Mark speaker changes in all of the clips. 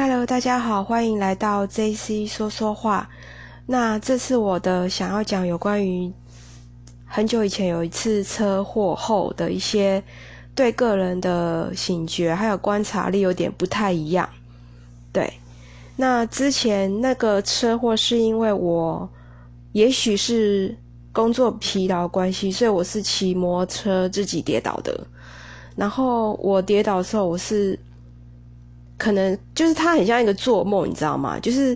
Speaker 1: Hello，大家好，欢迎来到 JC 说说话。那这次我的想要讲有关于很久以前有一次车祸后的一些对个人的醒觉还有观察力有点不太一样。对，那之前那个车祸是因为我也许是工作疲劳关系，所以我是骑摩托车自己跌倒的。然后我跌倒的时候，我是可能就是它很像一个做梦，你知道吗？就是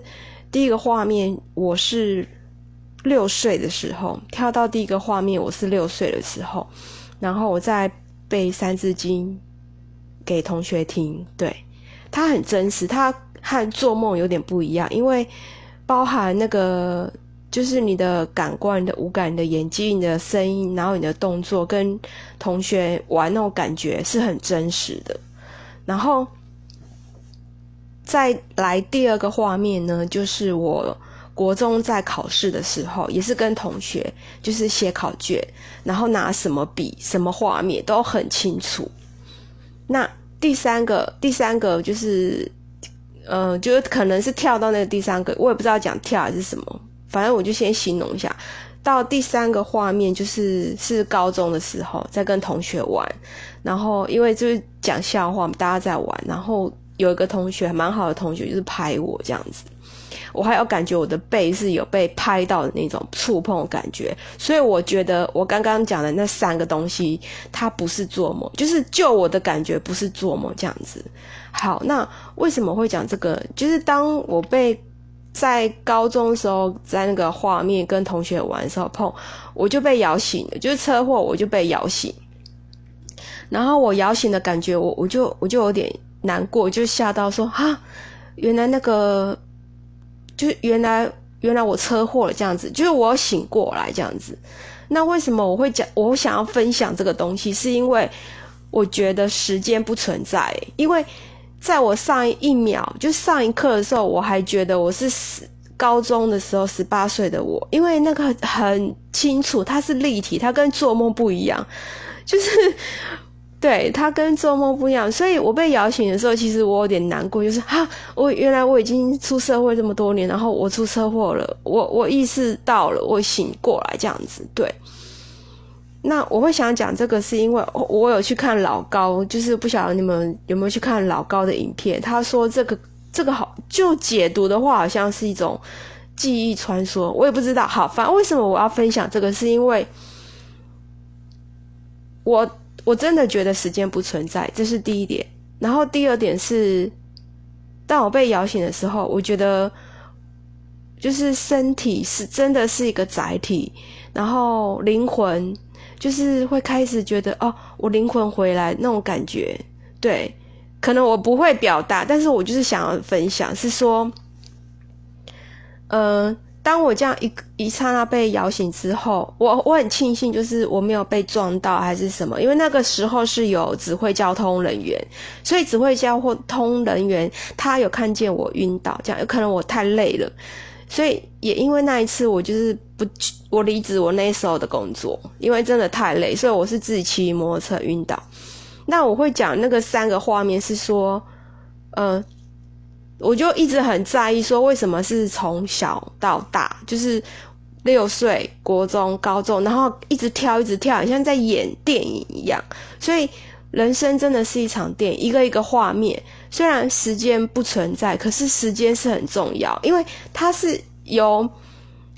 Speaker 1: 第一个画面，我是六岁的时候跳到第一个画面，我是六岁的时候，然后我在背《三字经》给同学听。对，它很真实，它和做梦有点不一样，因为包含那个。就是你的感官、的五感、的眼睛、你的声音，然后你的动作，跟同学玩那种感觉是很真实的。然后再来第二个画面呢，就是我国中在考试的时候，也是跟同学就是写考卷，然后拿什么笔、什么画面都很清楚。那第三个，第三个就是，呃，就是可能是跳到那个第三个，我也不知道讲跳还是什么。反正我就先形容一下，到第三个画面就是是高中的时候在跟同学玩，然后因为就是讲笑话，大家在玩，然后有一个同学蛮好的同学就是拍我这样子，我还有感觉我的背是有被拍到的那种触碰感觉，所以我觉得我刚刚讲的那三个东西它不是做梦，就是就我的感觉不是做梦这样子。好，那为什么会讲这个？就是当我被。在高中的时候，在那个画面跟同学玩的时候碰，我就被摇醒了，就是车祸我就被摇醒。然后我摇醒的感觉，我我就我就有点难过，就吓到说哈，原来那个，就原来原来我车祸了这样子，就是我醒过来这样子。那为什么我会讲我想要分享这个东西？是因为我觉得时间不存在，因为。在我上一秒，就上一刻的时候，我还觉得我是十高中的时候十八岁的我，因为那个很清楚，它是立体，它跟做梦不一样，就是对它跟做梦不一样，所以我被摇醒的时候，其实我有点难过，就是哈，我原来我已经出社会这么多年，然后我出车祸了，我我意识到了，我醒过来这样子，对。那我会想讲这个，是因为我有去看老高，就是不晓得你们有没有去看老高的影片。他说这个这个好，就解读的话，好像是一种记忆传说。我也不知道，好，反正为什么我要分享这个，是因为我我真的觉得时间不存在，这是第一点。然后第二点是，当我被摇醒的时候，我觉得就是身体是真的是一个载体，然后灵魂。就是会开始觉得哦，我灵魂回来那种感觉，对，可能我不会表达，但是我就是想要分享，是说，呃，当我这样一一刹那被摇醒之后，我我很庆幸，就是我没有被撞到还是什么，因为那个时候是有指挥交通人员，所以指挥交通人员他有看见我晕倒，这样有可能我太累了。所以也因为那一次，我就是不，我离职我那时候的工作，因为真的太累，所以我是自己骑摩托车晕倒。那我会讲那个三个画面是说，呃，我就一直很在意说，为什么是从小到大，就是六岁、国中、高中，然后一直跳，一直跳，好像在演电影一样。所以人生真的是一场电影，一个一个画面。虽然时间不存在，可是时间是很重要，因为它是由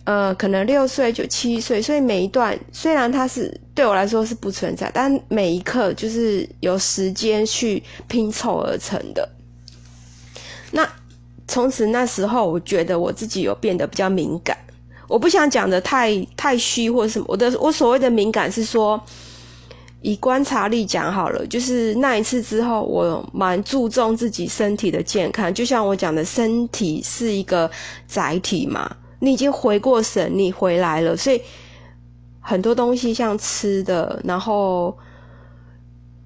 Speaker 1: 呃可能六岁就七岁，所以每一段虽然它是对我来说是不存在，但每一刻就是由时间去拼凑而成的。那从此那时候，我觉得我自己有变得比较敏感，我不想讲的太太虚或者什么，我的我所谓的敏感是说。以观察力讲好了，就是那一次之后，我蛮注重自己身体的健康。就像我讲的，身体是一个载体嘛，你已经回过神，你回来了，所以很多东西像吃的，然后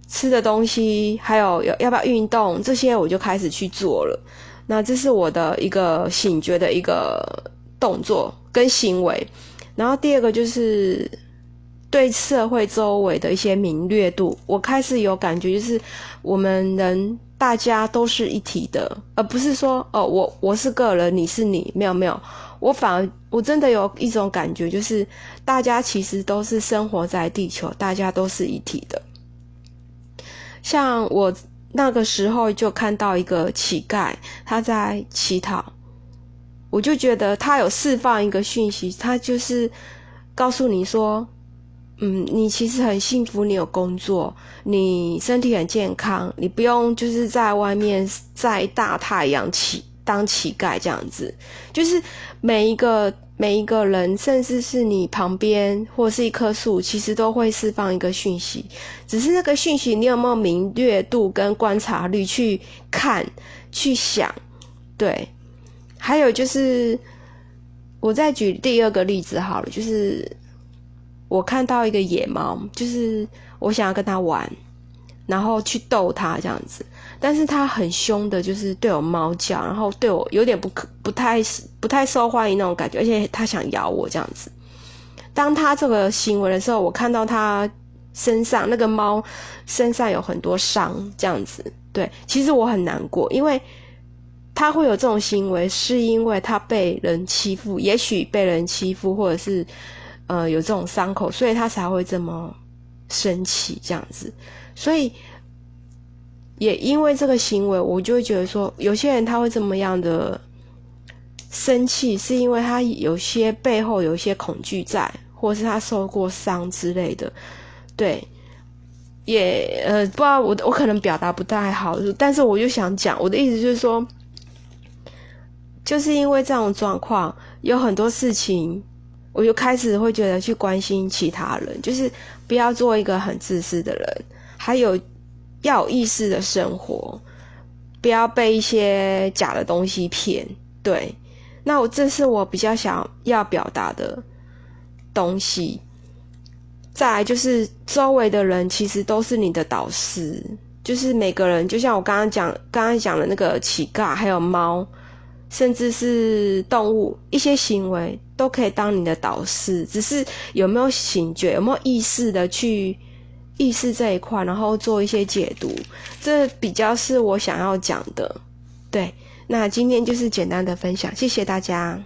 Speaker 1: 吃的东西，还有要要不要运动，这些我就开始去做了。那这是我的一个醒觉的一个动作跟行为。然后第二个就是。对社会周围的一些敏锐度，我开始有感觉，就是我们人大家都是一体的，而不是说哦，我我是个人，你是你，没有没有，我反而我真的有一种感觉，就是大家其实都是生活在地球，大家都是一体的。像我那个时候就看到一个乞丐，他在乞讨，我就觉得他有释放一个讯息，他就是告诉你说。嗯，你其实很幸福，你有工作，你身体很健康，你不用就是在外面晒大太阳乞当乞丐这样子。就是每一个每一个人，甚至是你旁边或是一棵树，其实都会释放一个讯息，只是那个讯息你有没有敏锐度跟观察力去看、去想？对。还有就是，我再举第二个例子好了，就是。我看到一个野猫，就是我想要跟它玩，然后去逗它这样子，但是它很凶的，就是对我猫叫，然后对我有点不可不太不太受欢迎那种感觉，而且它想咬我这样子。当它这个行为的时候，我看到它身上那个猫身上有很多伤，这样子，对，其实我很难过，因为它会有这种行为，是因为它被人欺负，也许被人欺负，或者是。呃，有这种伤口，所以他才会这么生气这样子。所以也因为这个行为，我就会觉得说，有些人他会这么样的生气，是因为他有些背后有一些恐惧在，或是他受过伤之类的。对，也呃，不知道我我可能表达不太好，但是我就想讲，我的意思就是说，就是因为这种状况，有很多事情。我就开始会觉得去关心其他人，就是不要做一个很自私的人，还有要有意识的生活，不要被一些假的东西骗。对，那我这是我比较想要表达的东西。再来就是周围的人其实都是你的导师，就是每个人，就像我刚刚讲，刚刚讲的那个乞丐，还有猫。甚至是动物一些行为都可以当你的导师，只是有没有醒觉，有没有意识的去意识这一块，然后做一些解读，这比较是我想要讲的。对，那今天就是简单的分享，谢谢大家。